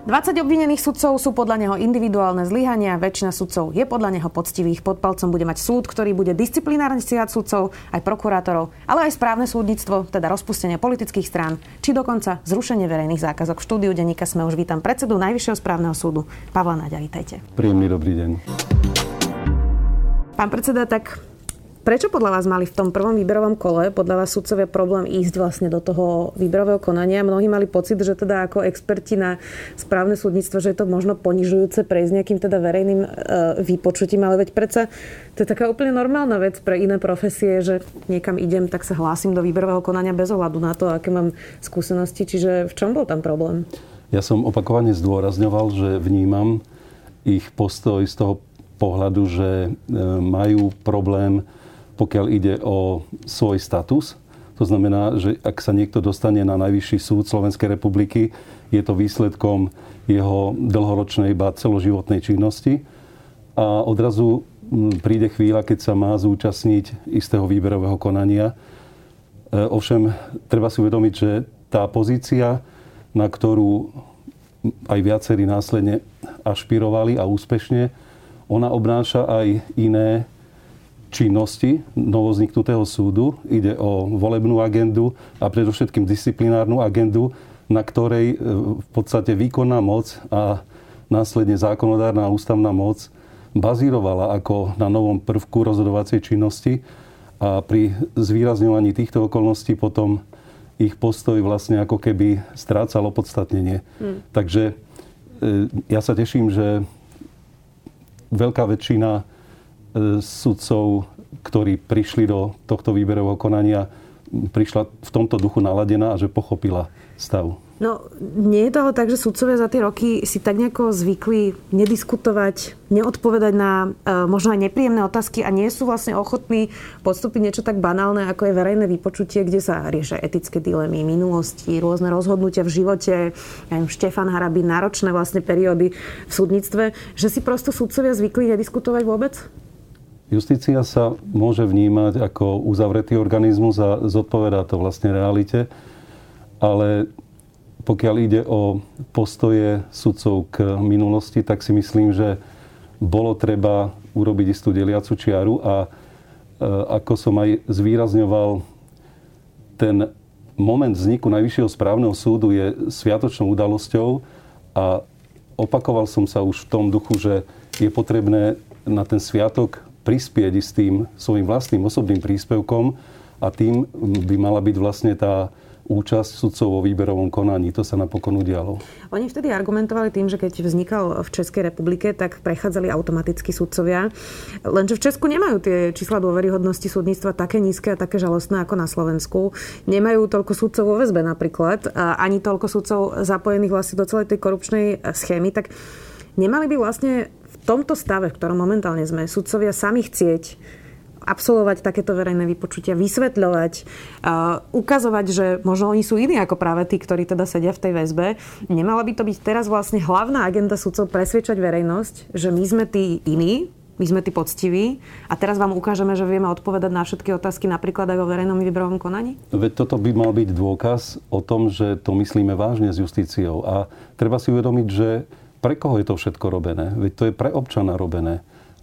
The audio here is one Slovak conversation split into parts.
20 obvinených sudcov sú podľa neho individuálne zlyhania, väčšina sudcov je podľa neho poctivých. Pod palcom bude mať súd, ktorý bude disciplinárne stíhať sudcov, aj prokurátorov, ale aj správne súdnictvo, teda rozpustenie politických strán, či dokonca zrušenie verejných zákazok. V štúdiu denníka sme už vítam predsedu Najvyššieho správneho súdu, Pavla Náďa, vítajte. Príjemný dobrý deň. Pán predseda, tak Prečo podľa vás mali v tom prvom výberovom kole, podľa vás sudcovia problém ísť vlastne do toho výberového konania? Mnohí mali pocit, že teda ako experti na správne súdnictvo, že je to možno ponižujúce prejsť nejakým teda verejným e, výpočutím, ale veď predsa to je taká úplne normálna vec pre iné profesie, že niekam idem, tak sa hlásim do výberového konania bez ohľadu na to, aké mám skúsenosti. Čiže v čom bol tam problém? Ja som opakovane zdôrazňoval, že vnímam ich postoj z toho pohľadu, že e, majú problém pokiaľ ide o svoj status. To znamená, že ak sa niekto dostane na najvyšší súd Slovenskej republiky, je to výsledkom jeho dlhoročnej, ba celoživotnej činnosti. A odrazu príde chvíľa, keď sa má zúčastniť istého výberového konania. E, ovšem, treba si uvedomiť, že tá pozícia, na ktorú aj viacerí následne ašpirovali a úspešne, ona obnáša aj iné činnosti novozniknutého súdu. Ide o volebnú agendu a predovšetkým disciplinárnu agendu, na ktorej e, v podstate výkonná moc a následne zákonodárna a ústavná moc bazírovala ako na novom prvku rozhodovacej činnosti a pri zvýrazňovaní týchto okolností potom ich postoj vlastne ako keby strácal opodstatnenie. Hmm. Takže e, ja sa teším, že veľká väčšina sudcov, ktorí prišli do tohto výberového konania, prišla v tomto duchu naladená a že pochopila stav. No, nie je to ale tak, že sudcovia za tie roky si tak nejako zvykli nediskutovať, neodpovedať na e, možno aj nepríjemné otázky a nie sú vlastne ochotní podstúpiť niečo tak banálne, ako je verejné vypočutie, kde sa riešia etické dilemy minulosti, rôzne rozhodnutia v živote, ja neviem, Štefan Harabín, náročné vlastne periódy v súdnictve, že si prosto sudcovia zvykli nediskutovať vôbec? Justícia sa môže vnímať ako uzavretý organizmus a zodpovedá to vlastne realite, ale pokiaľ ide o postoje sudcov k minulosti, tak si myslím, že bolo treba urobiť istú deliacu čiaru a e, ako som aj zvýrazňoval, ten moment vzniku Najvyššieho správneho súdu je sviatočnou udalosťou a opakoval som sa už v tom duchu, že je potrebné na ten sviatok prispieť s tým svojim vlastným osobným príspevkom a tým by mala byť vlastne tá účasť sudcov vo výberovom konaní. To sa napokon udialo. Oni vtedy argumentovali tým, že keď vznikal v Českej republike, tak prechádzali automaticky sudcovia. Lenže v Česku nemajú tie čísla dôveryhodnosti súdnictva také nízke a také žalostné ako na Slovensku. Nemajú toľko sudcov vo väzbe napríklad, ani toľko sudcov zapojených vlastne do celej tej korupčnej schémy. Tak nemali by vlastne tomto stave, v ktorom momentálne sme, sudcovia sami chcieť absolvovať takéto verejné vypočutia, vysvetľovať, uh, ukazovať, že možno oni sú iní ako práve tí, ktorí teda sedia v tej väzbe. Nemala by to byť teraz vlastne hlavná agenda sudcov presvedčať verejnosť, že my sme tí iní, my sme tí poctiví a teraz vám ukážeme, že vieme odpovedať na všetky otázky napríklad aj o verejnom výberovom konaní? Veď toto by mal byť dôkaz o tom, že to myslíme vážne s justíciou. A treba si uvedomiť, že pre koho je to všetko robené? Veď to je pre občana robené.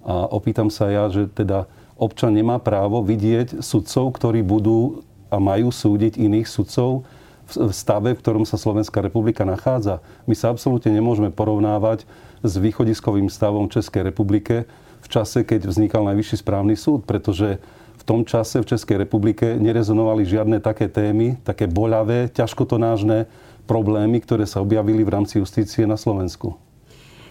A opýtam sa ja, že teda občan nemá právo vidieť sudcov, ktorí budú a majú súdiť iných sudcov v stave, v ktorom sa Slovenská republika nachádza. My sa absolútne nemôžeme porovnávať s východiskovým stavom Českej republike v čase, keď vznikal Najvyšší správny súd, pretože v tom čase v Českej republike nerezonovali žiadne také témy, také boľavé, ťažkotonážne problémy, ktoré sa objavili v rámci justície na Slovensku.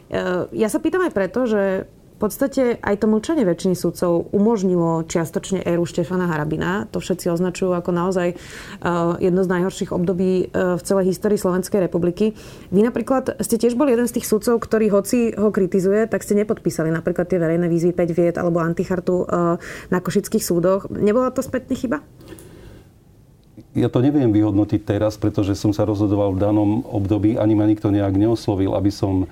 Eh, ja sa pýtam aj preto, že v podstate aj to mlčanie väčšiny sudcov umožnilo čiastočne éru Štefana Harabina. To všetci označujú ako naozaj eh, jedno z najhorších období eh, v celej histórii Slovenskej republiky. Vy napríklad ste tiež boli jeden z tých sudcov, ktorý hoci ho kritizuje, tak ste nepodpísali napríklad tie verejné výzvy 5 viet alebo antichartu na košických súdoch. Nebola to spätný chyba? ja to neviem vyhodnotiť teraz, pretože som sa rozhodoval v danom období, ani ma nikto nejak neoslovil, aby som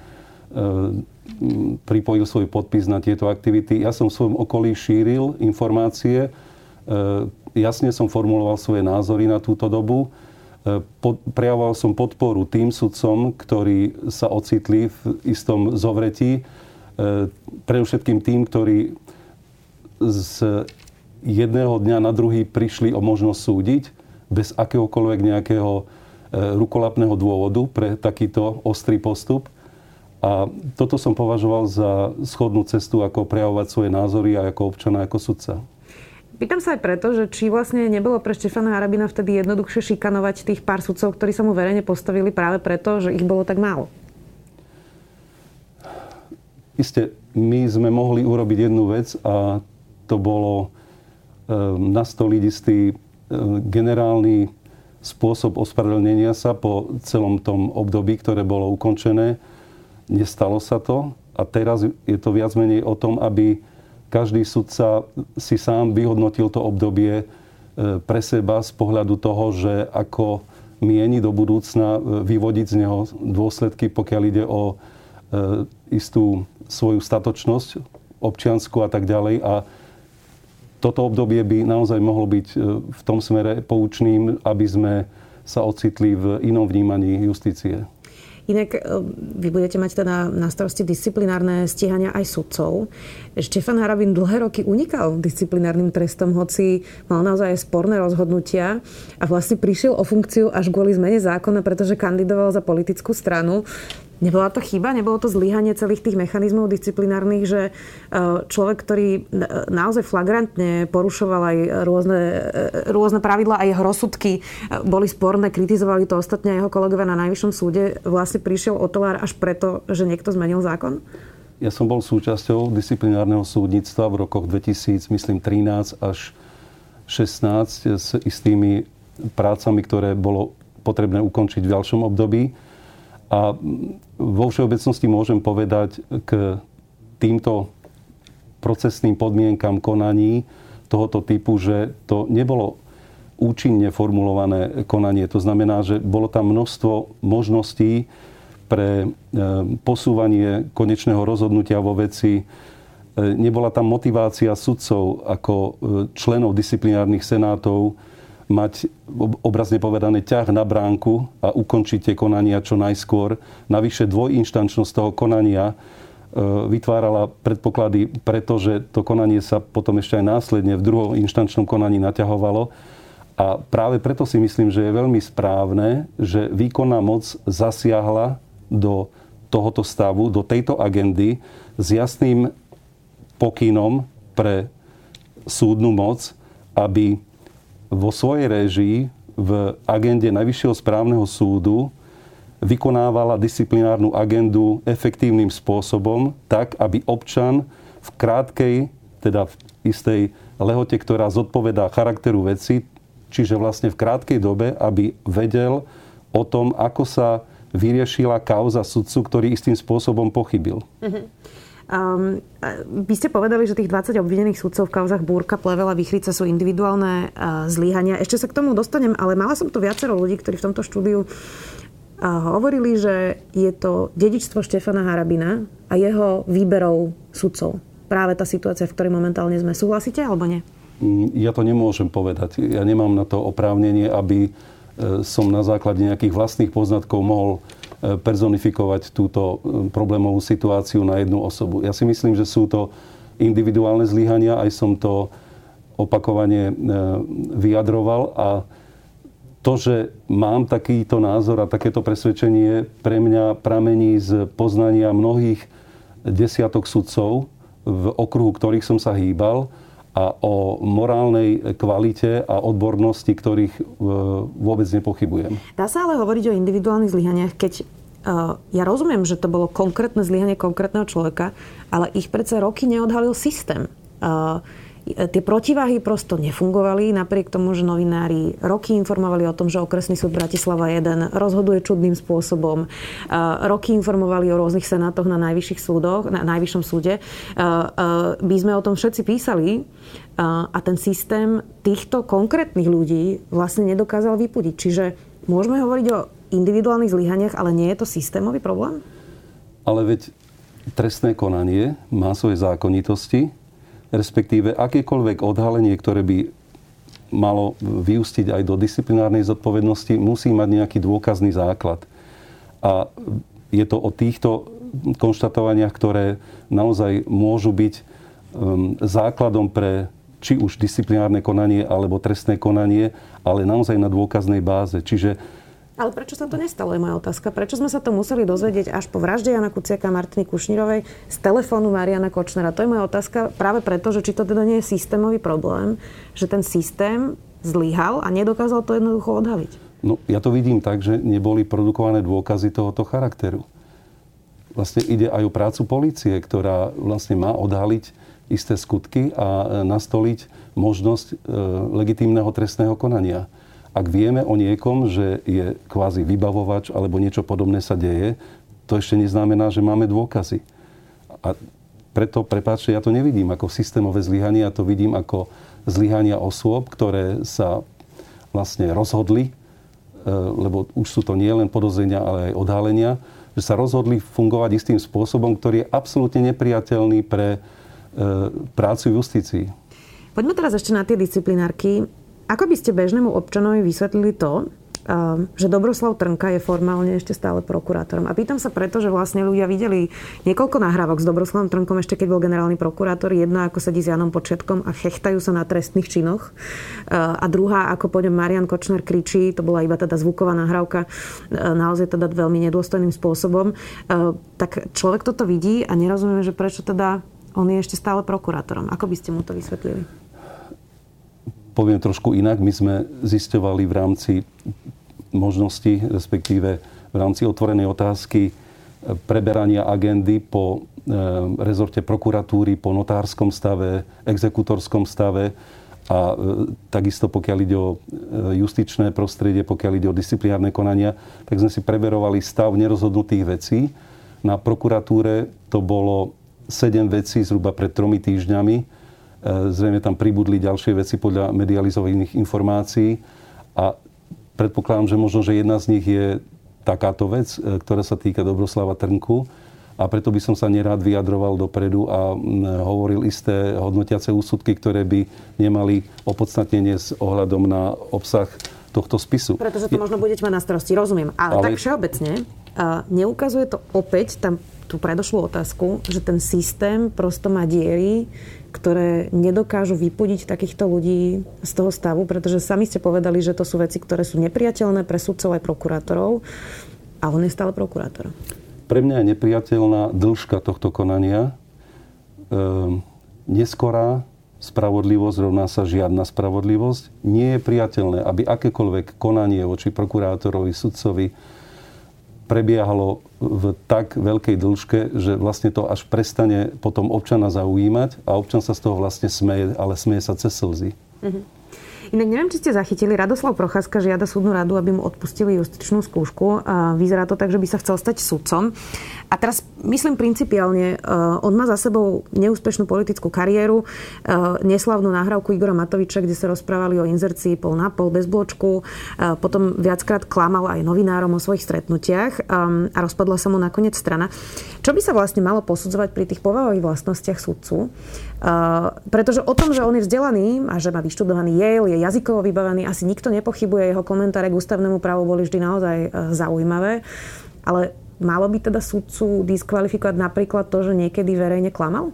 pripojil svoj podpis na tieto aktivity. Ja som v svojom okolí šíril informácie, jasne som formuloval svoje názory na túto dobu. Prejavoval som podporu tým sudcom, ktorí sa ocitli v istom zovretí. Predovšetkým tým, ktorí z jedného dňa na druhý prišli o možnosť súdiť bez akéhokoľvek nejakého rukolapného dôvodu pre takýto ostrý postup. A toto som považoval za schodnú cestu, ako prejavovať svoje názory a ako občana, ako sudca. Pýtam sa aj preto, že či vlastne nebolo pre Štefana Harabina vtedy jednoduchšie šikanovať tých pár sudcov, ktorí sa mu verejne postavili práve preto, že ich bolo tak málo. Isté, my sme mohli urobiť jednu vec a to bolo e, nastoliť istý e, generálny spôsob ospravedlnenia sa po celom tom období, ktoré bolo ukončené. Nestalo sa to a teraz je to viac menej o tom, aby každý sudca si sám vyhodnotil to obdobie e, pre seba z pohľadu toho, že ako mieni do budúcna e, vyvodiť z neho dôsledky, pokiaľ ide o e, istú svoju statočnosť občiansku a tak ďalej. A toto obdobie by naozaj mohlo byť v tom smere poučným, aby sme sa ocitli v inom vnímaní justície. Inak e, vy budete mať teda na starosti disciplinárne stíhania aj sudcov. Štefan Harabin dlhé roky unikal disciplinárnym trestom, hoci mal naozaj sporné rozhodnutia a vlastne prišiel o funkciu až kvôli zmene zákona, pretože kandidoval za politickú stranu. Nebola to chyba, nebolo to zlyhanie celých tých mechanizmov disciplinárnych, že e, človek, ktorý naozaj flagrantne porušoval aj rôzne, e, rôzne pravidla a jeho rozsudky e, boli sporné, kritizovali to ostatne jeho kolegovia na Najvyššom súde, vlastne prišiel o tovar až preto, že niekto zmenil zákon? Ja som bol súčasťou disciplinárneho súdnictva v rokoch 2000, myslím 13 až 16 s istými prácami, ktoré bolo potrebné ukončiť v ďalšom období. A vo všeobecnosti môžem povedať k týmto procesným podmienkam konaní tohoto typu, že to nebolo účinne formulované konanie. To znamená, že bolo tam množstvo možností pre e, posúvanie konečného rozhodnutia vo veci. E, nebola tam motivácia sudcov ako e, členov disciplinárnych senátov mať obrazne povedané ťah na bránku a ukončiť tie konania čo najskôr. Navyše dvojinštančnosť toho konania e, vytvárala predpoklady, pretože to konanie sa potom ešte aj následne v druhom inštančnom konaní naťahovalo. A práve preto si myslím, že je veľmi správne, že výkonná moc zasiahla do tohoto stavu, do tejto agendy s jasným pokynom pre súdnu moc, aby vo svojej réžii v agende Najvyššieho správneho súdu vykonávala disciplinárnu agendu efektívnym spôsobom, tak, aby občan v krátkej, teda v istej lehote, ktorá zodpovedá charakteru veci, čiže vlastne v krátkej dobe, aby vedel o tom, ako sa vyriešila kauza sudcu, ktorý istým spôsobom pochybil. Mm-hmm. Um, vy ste povedali, že tých 20 obvinených sudcov v kauzach Búrka, Plevela, Vychrica sú individuálne uh, zlíhania. Ešte sa k tomu dostanem, ale mala som tu viacero ľudí, ktorí v tomto štúdiu uh, hovorili, že je to dedičstvo Štefana Harabina a jeho výberov sudcov. Práve tá situácia, v ktorej momentálne sme. Súhlasíte alebo nie? Mm, ja to nemôžem povedať. Ja nemám na to oprávnenie, aby e, som na základe nejakých vlastných poznatkov mohol personifikovať túto e, problémovú situáciu na jednu osobu. Ja si myslím, že sú to individuálne zlyhania, aj som to opakovane e, vyjadroval a to, že mám takýto názor a takéto presvedčenie pre mňa pramení z poznania mnohých desiatok sudcov, v okruhu ktorých som sa hýbal a o morálnej kvalite a odbornosti, ktorých e, vôbec nepochybujem. Dá sa ale hovoriť o individuálnych zlyhaniach, keď ja rozumiem, že to bolo konkrétne zlyhanie konkrétneho človeka, ale ich predsa roky neodhalil systém. Tie protiváhy prosto nefungovali, napriek tomu, že novinári roky informovali o tom, že okresný súd Bratislava 1 rozhoduje čudným spôsobom. Roky informovali o rôznych senátoch na najvyšších súdoch, na najvyššom súde. My sme o tom všetci písali a ten systém týchto konkrétnych ľudí vlastne nedokázal vypudiť. Čiže môžeme hovoriť o individuálnych zlyhaniach, ale nie je to systémový problém? Ale veď trestné konanie má svoje zákonitosti, respektíve akékoľvek odhalenie, ktoré by malo vyústiť aj do disciplinárnej zodpovednosti, musí mať nejaký dôkazný základ. A je to o týchto konštatovaniach, ktoré naozaj môžu byť um, základom pre či už disciplinárne konanie alebo trestné konanie, ale naozaj na dôkaznej báze. Čiže ale prečo sa to nestalo, je moja otázka. Prečo sme sa to museli dozvedieť až po vražde Jana Kuciaka a Martiny Kušnírovej z telefónu Mariana Kočnera? To je moja otázka práve preto, že či to teda nie je systémový problém, že ten systém zlyhal a nedokázal to jednoducho odhaliť. No, ja to vidím tak, že neboli produkované dôkazy tohoto charakteru. Vlastne ide aj o prácu policie, ktorá vlastne má odhaliť isté skutky a nastoliť možnosť e, legitímneho trestného konania. Ak vieme o niekom, že je kvázi vybavovač alebo niečo podobné sa deje, to ešte neznamená, že máme dôkazy. A preto, prepáčte, ja to nevidím ako systémové zlyhanie, ja to vidím ako zlyhania osôb, ktoré sa vlastne rozhodli, e, lebo už sú to nie len podozrenia, ale aj odhalenia, že sa rozhodli fungovať istým spôsobom, ktorý je absolútne nepriateľný pre e, prácu v justícii. Poďme teraz ešte na tie disciplinárky. Ako by ste bežnému občanovi vysvetlili to, že Dobroslav Trnka je formálne ešte stále prokurátorom. A pýtam sa preto, že vlastne ľudia videli niekoľko nahrávok s Dobroslavom Trnkom ešte keď bol generálny prokurátor. Jedna ako sedí s Janom Počiatkom a chechtajú sa na trestných činoch. A druhá ako po ňom Marian Kočner kričí, to bola iba teda zvuková nahrávka, naozaj teda veľmi nedôstojným spôsobom. Tak človek toto vidí a nerozumie, že prečo teda on je ešte stále prokurátorom. Ako by ste mu to vysvetlili? Poviem trošku inak. My sme zisťovali v rámci možnosti, respektíve v rámci otvorenej otázky e, preberania agendy po e, rezorte prokuratúry, po notárskom stave, exekutorskom stave a e, takisto pokiaľ ide o justičné prostredie, pokiaľ ide o disciplinárne konania, tak sme si preverovali stav nerozhodnutých vecí. Na prokuratúre to bolo 7 vecí zhruba pred tromi týždňami zrejme tam pribudli ďalšie veci podľa medializovaných informácií a predpokladám, že možno, že jedna z nich je takáto vec, e, ktorá sa týka Dobroslava Trnku a preto by som sa nerád vyjadroval dopredu a hovoril isté hodnotiace úsudky, ktoré by nemali opodstatnenie s ohľadom na obsah tohto spisu. Pretože to možno budete mať na starosti, rozumiem. Ale, ale... tak všeobecne, neukazuje to opäť tam tú predošlú otázku, že ten systém prosto má diery, ktoré nedokážu vypudiť takýchto ľudí z toho stavu, pretože sami ste povedali, že to sú veci, ktoré sú nepriateľné pre sudcov aj prokurátorov a on je stále prokurátor. Pre mňa je nepriateľná dĺžka tohto konania. Ehm, neskorá spravodlivosť rovná sa žiadna spravodlivosť. Nie je priateľné, aby akékoľvek konanie voči prokurátorovi, sudcovi prebiehalo v tak veľkej dĺžke, že vlastne to až prestane potom občana zaujímať a občan sa z toho vlastne smeje, ale smeje sa cez slzy. Mm-hmm. Inak neviem, či ste zachytili, Radoslav Procházka žiada súdnu radu, aby mu odpustili justičnú skúšku. Vyzerá to tak, že by sa chcel stať sudcom. A teraz myslím principiálne, uh, on má za sebou neúspešnú politickú kariéru, uh, neslavnú nahrávku Igora Matoviča, kde sa rozprávali o inzercii pol na pol, bez bločku. Uh, potom viackrát klamal aj novinárom o svojich stretnutiach a rozpadla sa mu nakoniec strana. Čo by sa vlastne malo posudzovať pri tých povahových vlastnostiach sudcu? Pretože o tom, že on je vzdelaný a že má vyštudovaný Yale, je jazykovo vybavený, asi nikto nepochybuje. Jeho komentáre k ústavnému právu boli vždy naozaj e, zaujímavé. Ale malo by teda sudcu diskvalifikovať napríklad to, že niekedy verejne klamal?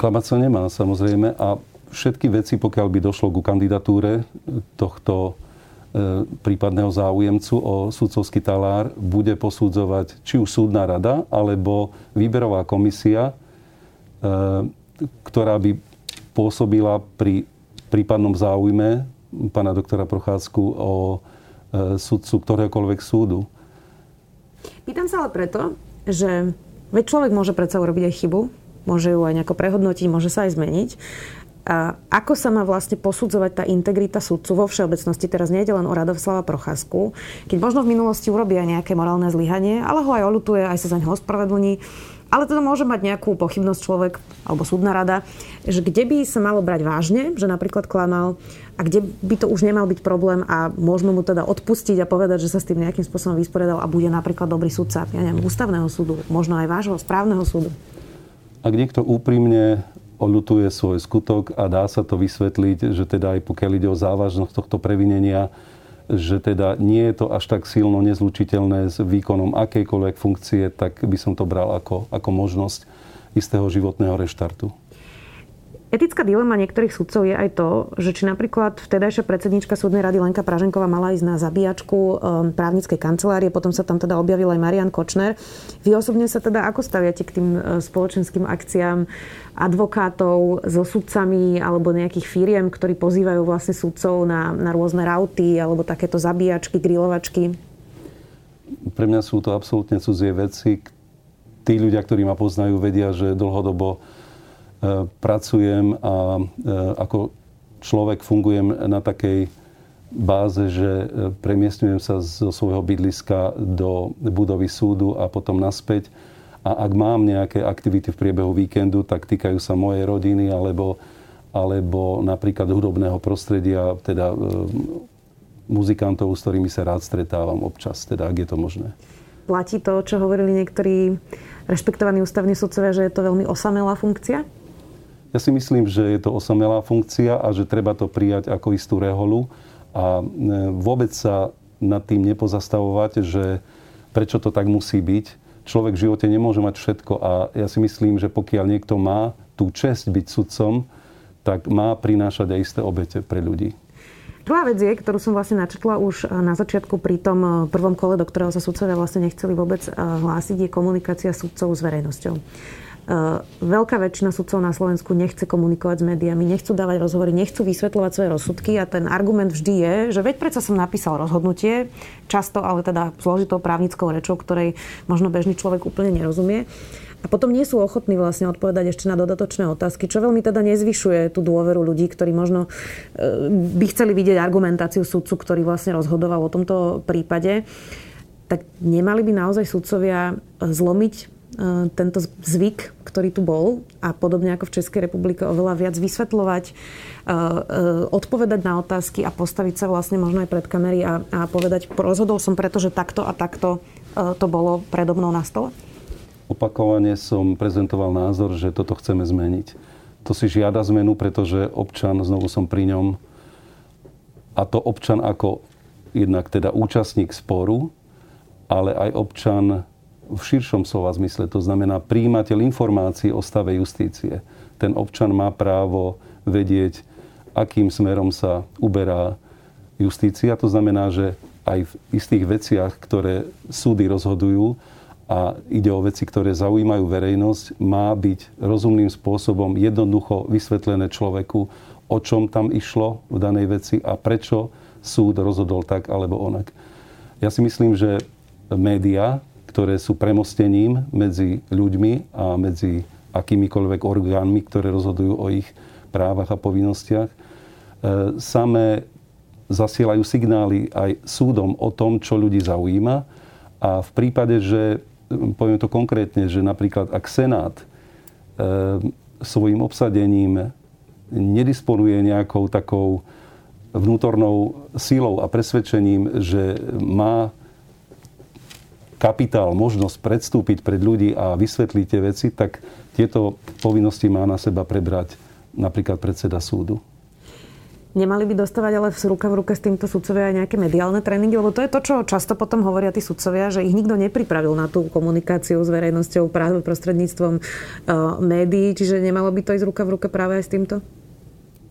Klamať sa nemá, samozrejme. A všetky veci, pokiaľ by došlo ku kandidatúre tohto e, prípadného záujemcu o sudcovský talár, bude posudzovať či už súdna rada, alebo výberová komisia, ktorá by pôsobila pri prípadnom záujme pána doktora Prochádzku o e, sudcu ktoréhokoľvek súdu. Pýtam sa ale preto, že veď človek môže predsa urobiť aj chybu, môže ju aj nejako prehodnotiť, môže sa aj zmeniť. A ako sa má vlastne posudzovať tá integrita sudcu vo všeobecnosti? Teraz nie len o Radoslava Procházku. Keď možno v minulosti urobia nejaké morálne zlyhanie, ale ho aj olutuje, aj sa za neho ospravedlní. Ale teda môže mať nejakú pochybnosť človek alebo súdna rada, že kde by sa malo brať vážne, že napríklad klamal a kde by to už nemal byť problém a môžeme mu teda odpustiť a povedať, že sa s tým nejakým spôsobom vysporiadal a bude napríklad dobrý sudca, ja neviem, ústavného súdu, možno aj vášho správneho súdu. Ak niekto úprimne oľutuje svoj skutok a dá sa to vysvetliť, že teda aj pokiaľ ide o závažnosť tohto previnenia, že teda nie je to až tak silno nezlučiteľné s výkonom akejkoľvek funkcie, tak by som to bral ako, ako možnosť istého životného reštartu. Etická dilema niektorých sudcov je aj to, že či napríklad vtedajšia predsednička súdnej rady Lenka Praženková mala ísť na zabíjačku um, právnickej kancelárie, potom sa tam teda objavil aj Marian Kočner. Vy osobne sa teda ako staviate k tým uh, spoločenským akciám advokátov so sudcami alebo nejakých firiem, ktorí pozývajú vlastne sudcov na, na rôzne rauty alebo takéto zabíjačky, grilovačky? Pre mňa sú to absolútne cudzie veci. Tí ľudia, ktorí ma poznajú, vedia, že dlhodobo pracujem a e, ako človek fungujem na takej báze, že e, premiestňujem sa zo svojho bydliska do budovy súdu a potom naspäť. A ak mám nejaké aktivity v priebehu víkendu, tak týkajú sa mojej rodiny alebo, alebo napríklad hudobného prostredia, teda muzikantov, s ktorými sa rád stretávam občas, teda ak je to možné. Platí to, čo hovorili niektorí rešpektovaní ústavní sudcovia, že je to veľmi osamelá funkcia? Ja si myslím, že je to osamelá funkcia a že treba to prijať ako istú reholu a e, vôbec sa nad tým nepozastavovať, že prečo to tak musí byť. Človek v živote nemôže mať všetko a ja si myslím, že pokiaľ niekto má tú čest byť sudcom, tak má prinášať aj isté obete pre ľudí. Druhá vec je, ktorú som vlastne načetla už e, na začiatku pri tom e, prvom kole, do ktorého sa sudcovia vlastne nechceli vôbec hlásiť, je komunikácia sudcov s verejnosťou. Eh, veľká väčšina sudcov na Slovensku nechce komunikovať s médiami, nechcú dávať rozhovory, nechcú vysvetľovať svoje rozsudky a ten argument vždy je, že veď predsa som napísal rozhodnutie, často ale teda zložitou právnickou rečou, ktorej možno bežný človek úplne nerozumie. A potom nie sú ochotní vlastne odpovedať ešte na dodatočné otázky, čo veľmi teda nezvyšuje tú dôveru ľudí, ktorí možno eh, by chceli vidieť argumentáciu sudcu, ktorý vlastne rozhodoval o tomto prípade. Tak nemali by naozaj sudcovia zlomiť E, tento zvyk, ktorý tu bol a podobne ako v Českej republike oveľa viac vysvetľovať, e, e, odpovedať na otázky a postaviť sa vlastne možno aj pred kamery a, a povedať, rozhodol som preto, že takto a takto to bolo predo mnou na stole? Opakovane som prezentoval názor, že toto chceme zmeniť. To si žiada zmenu, pretože občan, znovu som pri ňom, a to občan ako jednak teda účastník sporu, ale aj občan v širšom slova zmysle. To znamená príjimateľ informácií o stave justície. Ten občan má právo vedieť, akým smerom sa uberá justícia. To znamená, že aj v istých veciach, ktoré súdy rozhodujú a ide o veci, ktoré zaujímajú verejnosť, má byť rozumným spôsobom jednoducho vysvetlené človeku, o čom tam išlo v danej veci a prečo súd rozhodol tak alebo onak. Ja si myslím, že médiá, ktoré sú premostením medzi ľuďmi a medzi akýmikoľvek orgánmi, ktoré rozhodujú o ich právach a povinnostiach. E, samé zasielajú signály aj súdom o tom, čo ľudí zaujíma. A v prípade, že, poviem to konkrétne, že napríklad ak Senát e, svojim obsadením nedisponuje nejakou takou vnútornou sílou a presvedčením, že má kapitál, možnosť predstúpiť pred ľudí a vysvetliť tie veci, tak tieto povinnosti má na seba prebrať napríklad predseda súdu. Nemali by dostávať ale v ruka v ruke s týmto sudcovia aj nejaké mediálne tréningy, lebo to je to, čo často potom hovoria tí sudcovia, že ich nikto nepripravil na tú komunikáciu s verejnosťou práve prostredníctvom uh, médií, čiže nemalo by to ísť ruka v ruke práve aj s týmto?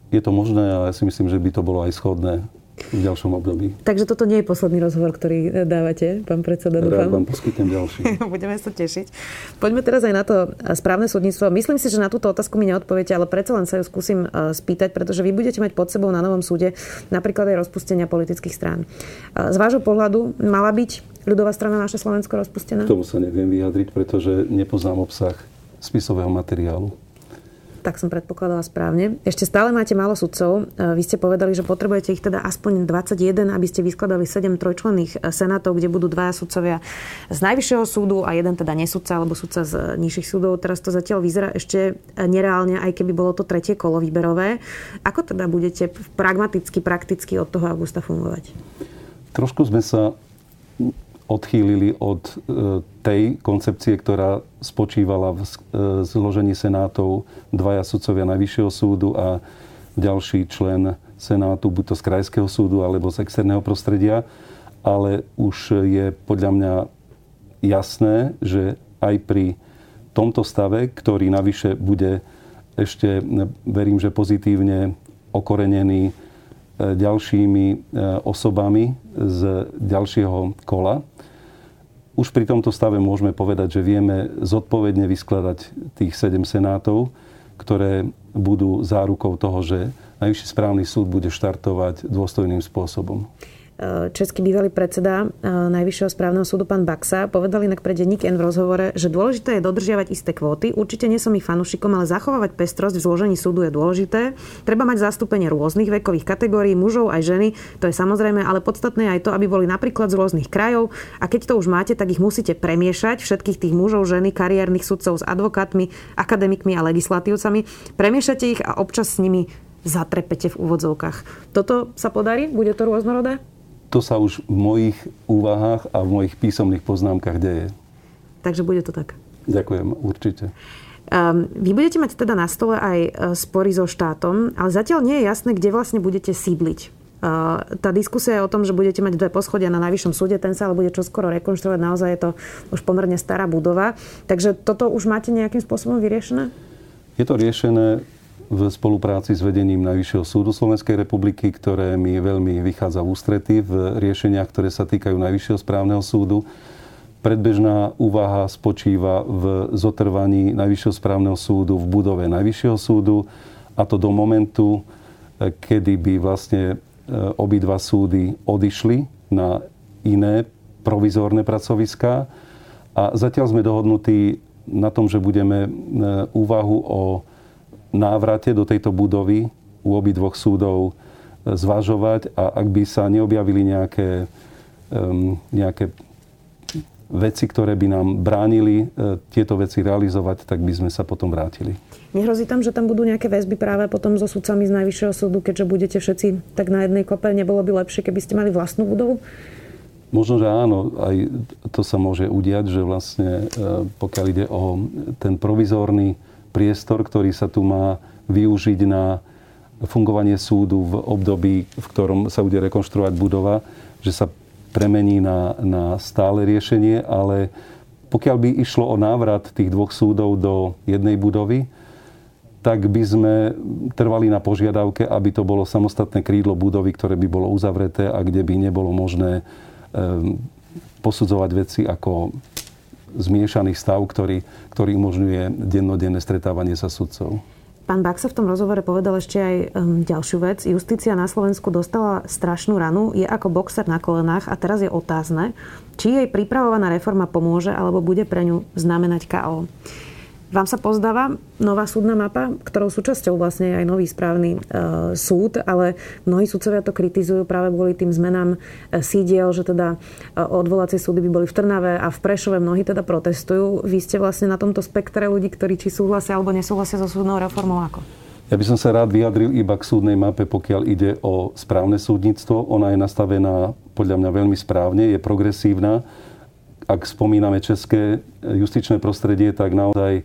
Je to možné, ale ja si myslím, že by to bolo aj schodné v ďalšom období. Takže toto nie je posledný rozhovor, ktorý e, dávate, pán predseda, dúfam. Rád vám poskytnem ďalší. Budeme sa tešiť. Poďme teraz aj na to e, správne súdnictvo. Myslím si, že na túto otázku mi neodpoviete, ale predsa len sa ju skúsim e, spýtať, pretože vy budete mať pod sebou na novom súde napríklad aj rozpustenia politických strán. Z vášho pohľadu mala byť ľudová strana naše Slovensko rozpustená? K tomu sa neviem vyjadriť, pretože nepoznám obsah spisového materiálu. Tak som predpokladala správne. Ešte stále máte málo sudcov. Vy ste povedali, že potrebujete ich teda aspoň 21, aby ste vyskladali 7 trojčlenných senátov, kde budú dvaja sudcovia z Najvyššieho súdu a jeden teda nesudca alebo sudca z nižších súdov. Teraz to zatiaľ vyzerá ešte nereálne, aj keby bolo to tretie kolo výberové. Ako teda budete pragmaticky, prakticky od toho augusta fungovať? Trošku sme sa odchýlili od e, tej koncepcie, ktorá spočívala v e, zložení senátov dvaja sudcovia Najvyššieho súdu a ďalší člen senátu, buď to z krajského súdu alebo z externého prostredia. Ale už je podľa mňa jasné, že aj pri tomto stave, ktorý navyše bude ešte, verím, že pozitívne okorenený ďalšími osobami z ďalšieho kola, už pri tomto stave môžeme povedať, že vieme zodpovedne vyskladať tých sedem senátov, ktoré budú zárukou toho, že Najvyšší správny súd bude štartovať dôstojným spôsobom. Český bývalý predseda eh, Najvyššieho správneho súdu pán Baxa povedal inak pre denník N v rozhovore, že dôležité je dodržiavať isté kvóty. Určite nie som ich fanúšikom, ale zachovávať pestrosť v zložení súdu je dôležité. Treba mať zastúpenie rôznych vekových kategórií, mužov aj ženy, to je samozrejme, ale podstatné je aj to, aby boli napríklad z rôznych krajov a keď to už máte, tak ich musíte premiešať, všetkých tých mužov, ženy, kariérnych sudcov s advokátmi, akademikmi a legislatívcami. Premiešate ich a občas s nimi zatrepete v úvodzovkách. Toto sa podarí? Bude to rôznorodé? To sa už v mojich úvahách a v mojich písomných poznámkach deje. Takže bude to tak. Ďakujem, určite. Um, vy budete mať teda na stole aj e, spory so štátom, ale zatiaľ nie je jasné, kde vlastne budete sídliť. Uh, tá diskusia je o tom, že budete mať dve poschodia na najvyššom súde, ten sa ale bude čoskoro rekonštruovať, naozaj je to už pomerne stará budova. Takže toto už máte nejakým spôsobom vyriešené? Je to riešené v spolupráci s vedením Najvyššieho súdu Slovenskej republiky, ktoré mi veľmi vychádza v ústrety v riešeniach, ktoré sa týkajú Najvyššieho správneho súdu. Predbežná úvaha spočíva v zotrvaní Najvyššieho správneho súdu v budove Najvyššieho súdu a to do momentu, kedy by vlastne e, obidva súdy odišli na iné provizórne pracoviská. A zatiaľ sme dohodnutí na tom, že budeme e, úvahu o návrate do tejto budovy u obidvoch súdov e, zvažovať a ak by sa neobjavili nejaké, um, nejaké veci, ktoré by nám bránili e, tieto veci realizovať, tak by sme sa potom vrátili. Nehrozí tam, že tam budú nejaké väzby práve potom so sudcami z Najvyššieho súdu, keďže budete všetci tak na jednej kope, nebolo by lepšie, keby ste mali vlastnú budovu? Možno, že áno, aj to sa môže udiať, že vlastne e, pokiaľ ide o ten provizórny priestor, ktorý sa tu má využiť na fungovanie súdu v období, v ktorom sa bude rekonštruovať budova, že sa premení na, na stále riešenie, ale pokiaľ by išlo o návrat tých dvoch súdov do jednej budovy, tak by sme trvali na požiadavke, aby to bolo samostatné krídlo budovy, ktoré by bolo uzavreté a kde by nebolo možné um, posudzovať veci ako zmiešaný stav, ktorý, ktorý umožňuje dennodenné stretávanie sa sudcov. Pán Baxa v tom rozhovore povedal ešte aj um, ďalšiu vec. Justícia na Slovensku dostala strašnú ranu, je ako boxer na kolenách a teraz je otázne, či jej pripravovaná reforma pomôže alebo bude pre ňu znamenať KO. Vám sa pozdáva nová súdna mapa, ktorou súčasťou vlastne je aj nový správny e, súd, ale mnohí súdcovia to kritizujú práve kvôli tým zmenám e, sídiel, že teda e, odvolacie súdy by boli v Trnave a v Prešove mnohí teda protestujú. Vy ste vlastne na tomto spektre ľudí, ktorí či súhlasia alebo nesúhlasia so súdnou reformou ako? Ja by som sa rád vyjadril iba k súdnej mape, pokiaľ ide o správne súdnictvo. Ona je nastavená podľa mňa veľmi správne, je progresívna ak spomíname české justičné prostredie, tak naozaj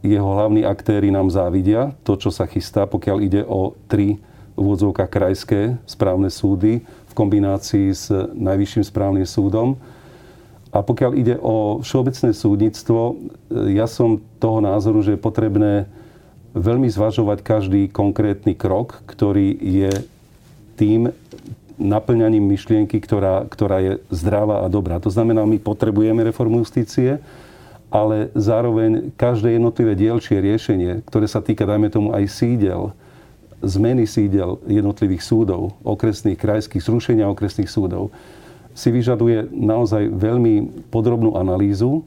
jeho hlavní aktéry nám závidia to, čo sa chystá, pokiaľ ide o tri úvodzovka krajské správne súdy v kombinácii s Najvyšším správnym súdom. A pokiaľ ide o všeobecné súdnictvo, ja som toho názoru, že je potrebné veľmi zvažovať každý konkrétny krok, ktorý je tým naplňaním myšlienky, ktorá, ktorá je zdravá a dobrá. To znamená, my potrebujeme reformu justície, ale zároveň každé jednotlivé dielčie riešenie, ktoré sa týka, dajme tomu, aj sídel, zmeny sídel jednotlivých súdov, okresných, krajských, zrušenia okresných súdov, si vyžaduje naozaj veľmi podrobnú analýzu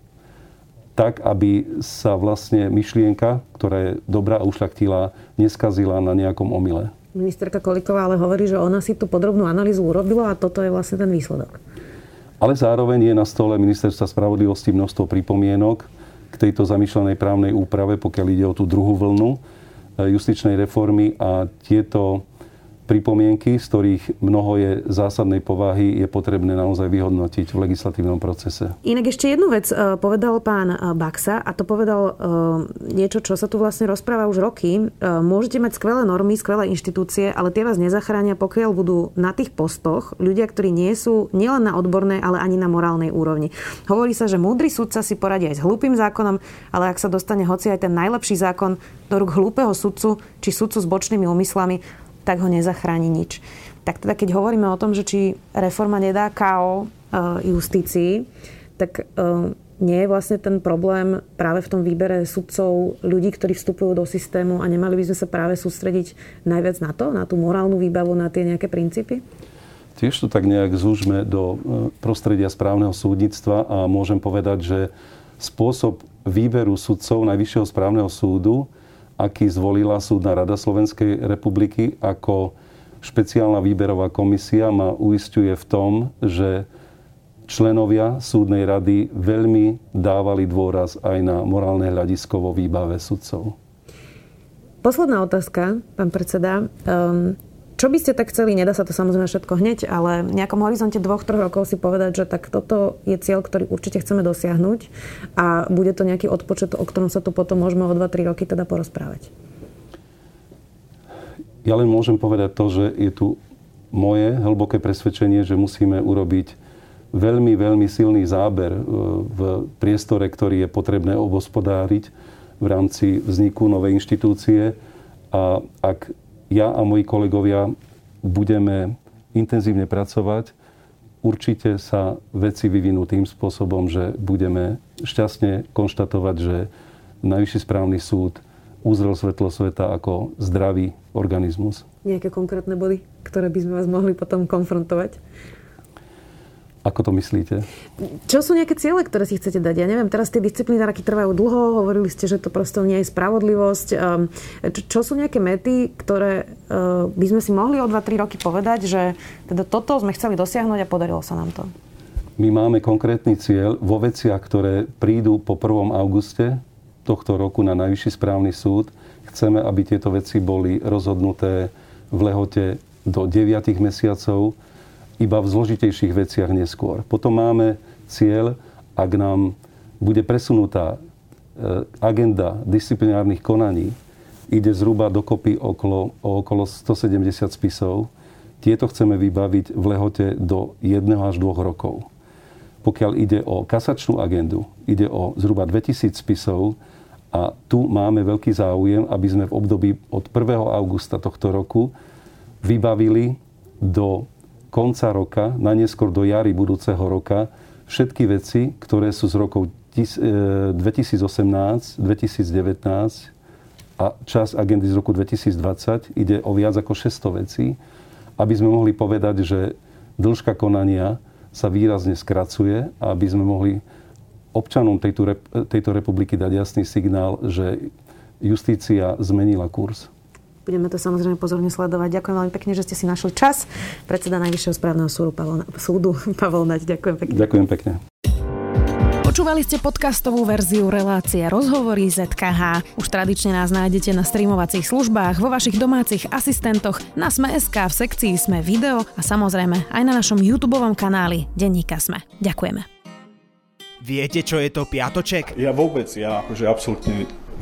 tak, aby sa vlastne myšlienka, ktorá je dobrá a ušľachtilá, neskazila na nejakom omyle. Ministerka Koliková ale hovorí, že ona si tú podrobnú analýzu urobila a toto je vlastne ten výsledok. Ale zároveň je na stole Ministerstva spravodlivosti množstvo pripomienok k tejto zamýšľanej právnej úprave, pokiaľ ide o tú druhú vlnu eh, justičnej reformy a tieto pripomienky, z ktorých mnoho je zásadnej povahy, je potrebné naozaj vyhodnotiť v legislatívnom procese. Inak ešte jednu vec e, povedal pán e, Baxa a to povedal e, niečo, čo sa tu vlastne rozpráva už roky. Môžete mať skvelé normy, skvelé inštitúcie, ale tie vás nezachránia, pokiaľ budú na tých postoch ľudia, ktorí nie sú nielen na odbornej, ale ani na morálnej úrovni. Hovorí sa, že múdry sudca si poradí aj s hlúpým zákonom, ale ak sa dostane hoci aj ten najlepší zákon do rúk hlúpeho sudcu či sudcu s bočnými úmyslami, tak ho nezachráni nič. Tak teda keď hovoríme o tom, že či reforma nedá KO e, justícii, tak e, nie je vlastne ten problém práve v tom výbere sudcov ľudí, ktorí vstupujú do systému a nemali by sme sa práve sústrediť najviac na to, na tú morálnu výbavu, na tie nejaké princípy? Tiež to tak nejak zúžme do e, prostredia správneho súdnictva a môžem povedať, že spôsob výberu sudcov Najvyššieho správneho súdu aký zvolila Súdna rada Slovenskej republiky ako špeciálna výberová komisia ma uistuje v tom, že členovia súdnej rady veľmi dávali dôraz aj na morálne hľadisko vo výbave sudcov. Posledná otázka, pán predseda. Um, čo by ste tak chceli, nedá sa to samozrejme všetko hneď, ale v nejakom horizonte dvoch, troch rokov si povedať, že tak toto je cieľ, ktorý určite chceme dosiahnuť a bude to nejaký odpočet, o ktorom sa tu potom môžeme o 2-3 roky teda porozprávať. Ja len môžem povedať to, že je tu moje hlboké presvedčenie, že musíme urobiť veľmi, veľmi silný záber e, v priestore, ktorý je potrebné obospodáriť v rámci vzniku novej inštitúcie. A ak ja a moji kolegovia budeme intenzívne pracovať, určite sa veci vyvinú tým spôsobom, že budeme šťastne konštatovať, že Najvyšší správny súd uzrel svetlo sveta ako zdravý organizmus. Nejaké konkrétne body, ktoré by sme vás mohli potom konfrontovať? Ako to myslíte? Čo sú nejaké ciele, ktoré si chcete dať? Ja neviem, teraz tie disciplinárky trvajú dlho, hovorili ste, že to prosto nie je spravodlivosť. Ehm, čo sú nejaké mety, ktoré ehm, by sme si mohli o 2-3 roky povedať, že teda toto sme chceli dosiahnuť a podarilo sa nám to? My máme konkrétny cieľ vo veciach, ktoré prídu po 1. auguste tohto roku na Najvyšší správny súd. Chceme, aby tieto veci boli rozhodnuté v lehote do 9 mesiacov iba v zložitejších veciach neskôr. Potom máme cieľ, ak nám bude presunutá e, agenda disciplinárnych konaní, ide zhruba dokopy okolo, okolo 170 spisov. Tieto chceme vybaviť v lehote do 1 až 2 rokov. Pokiaľ ide o kasačnú agendu, ide o zhruba 2000 spisov a tu máme veľký záujem, aby sme v období od 1. augusta tohto roku vybavili do konca roka, na neskôr do jary budúceho roka, všetky veci, ktoré sú z rokov 2018, 2019 a čas agendy z roku 2020, ide o viac ako 600 vecí, aby sme mohli povedať, že dĺžka konania sa výrazne skracuje a aby sme mohli občanom tejto republiky dať jasný signál, že justícia zmenila kurz. Budeme to samozrejme pozorne sledovať. Ďakujem veľmi pekne, že ste si našli čas. Predseda Najvyššieho správneho súdu Pavel, súdu, Pavel Nať. Ďakujem pekne. Ďakujem pekne. Počúvali ste podcastovú verziu relácie Rozhovory ZKH. Už tradične nás nájdete na streamovacích službách, vo vašich domácich asistentoch, na Sme.sk, v sekcii Sme video a samozrejme aj na našom YouTube kanáli Denníka Sme. Ďakujeme. Viete, čo je to piatoček? Ja vôbec, ja akože absolútne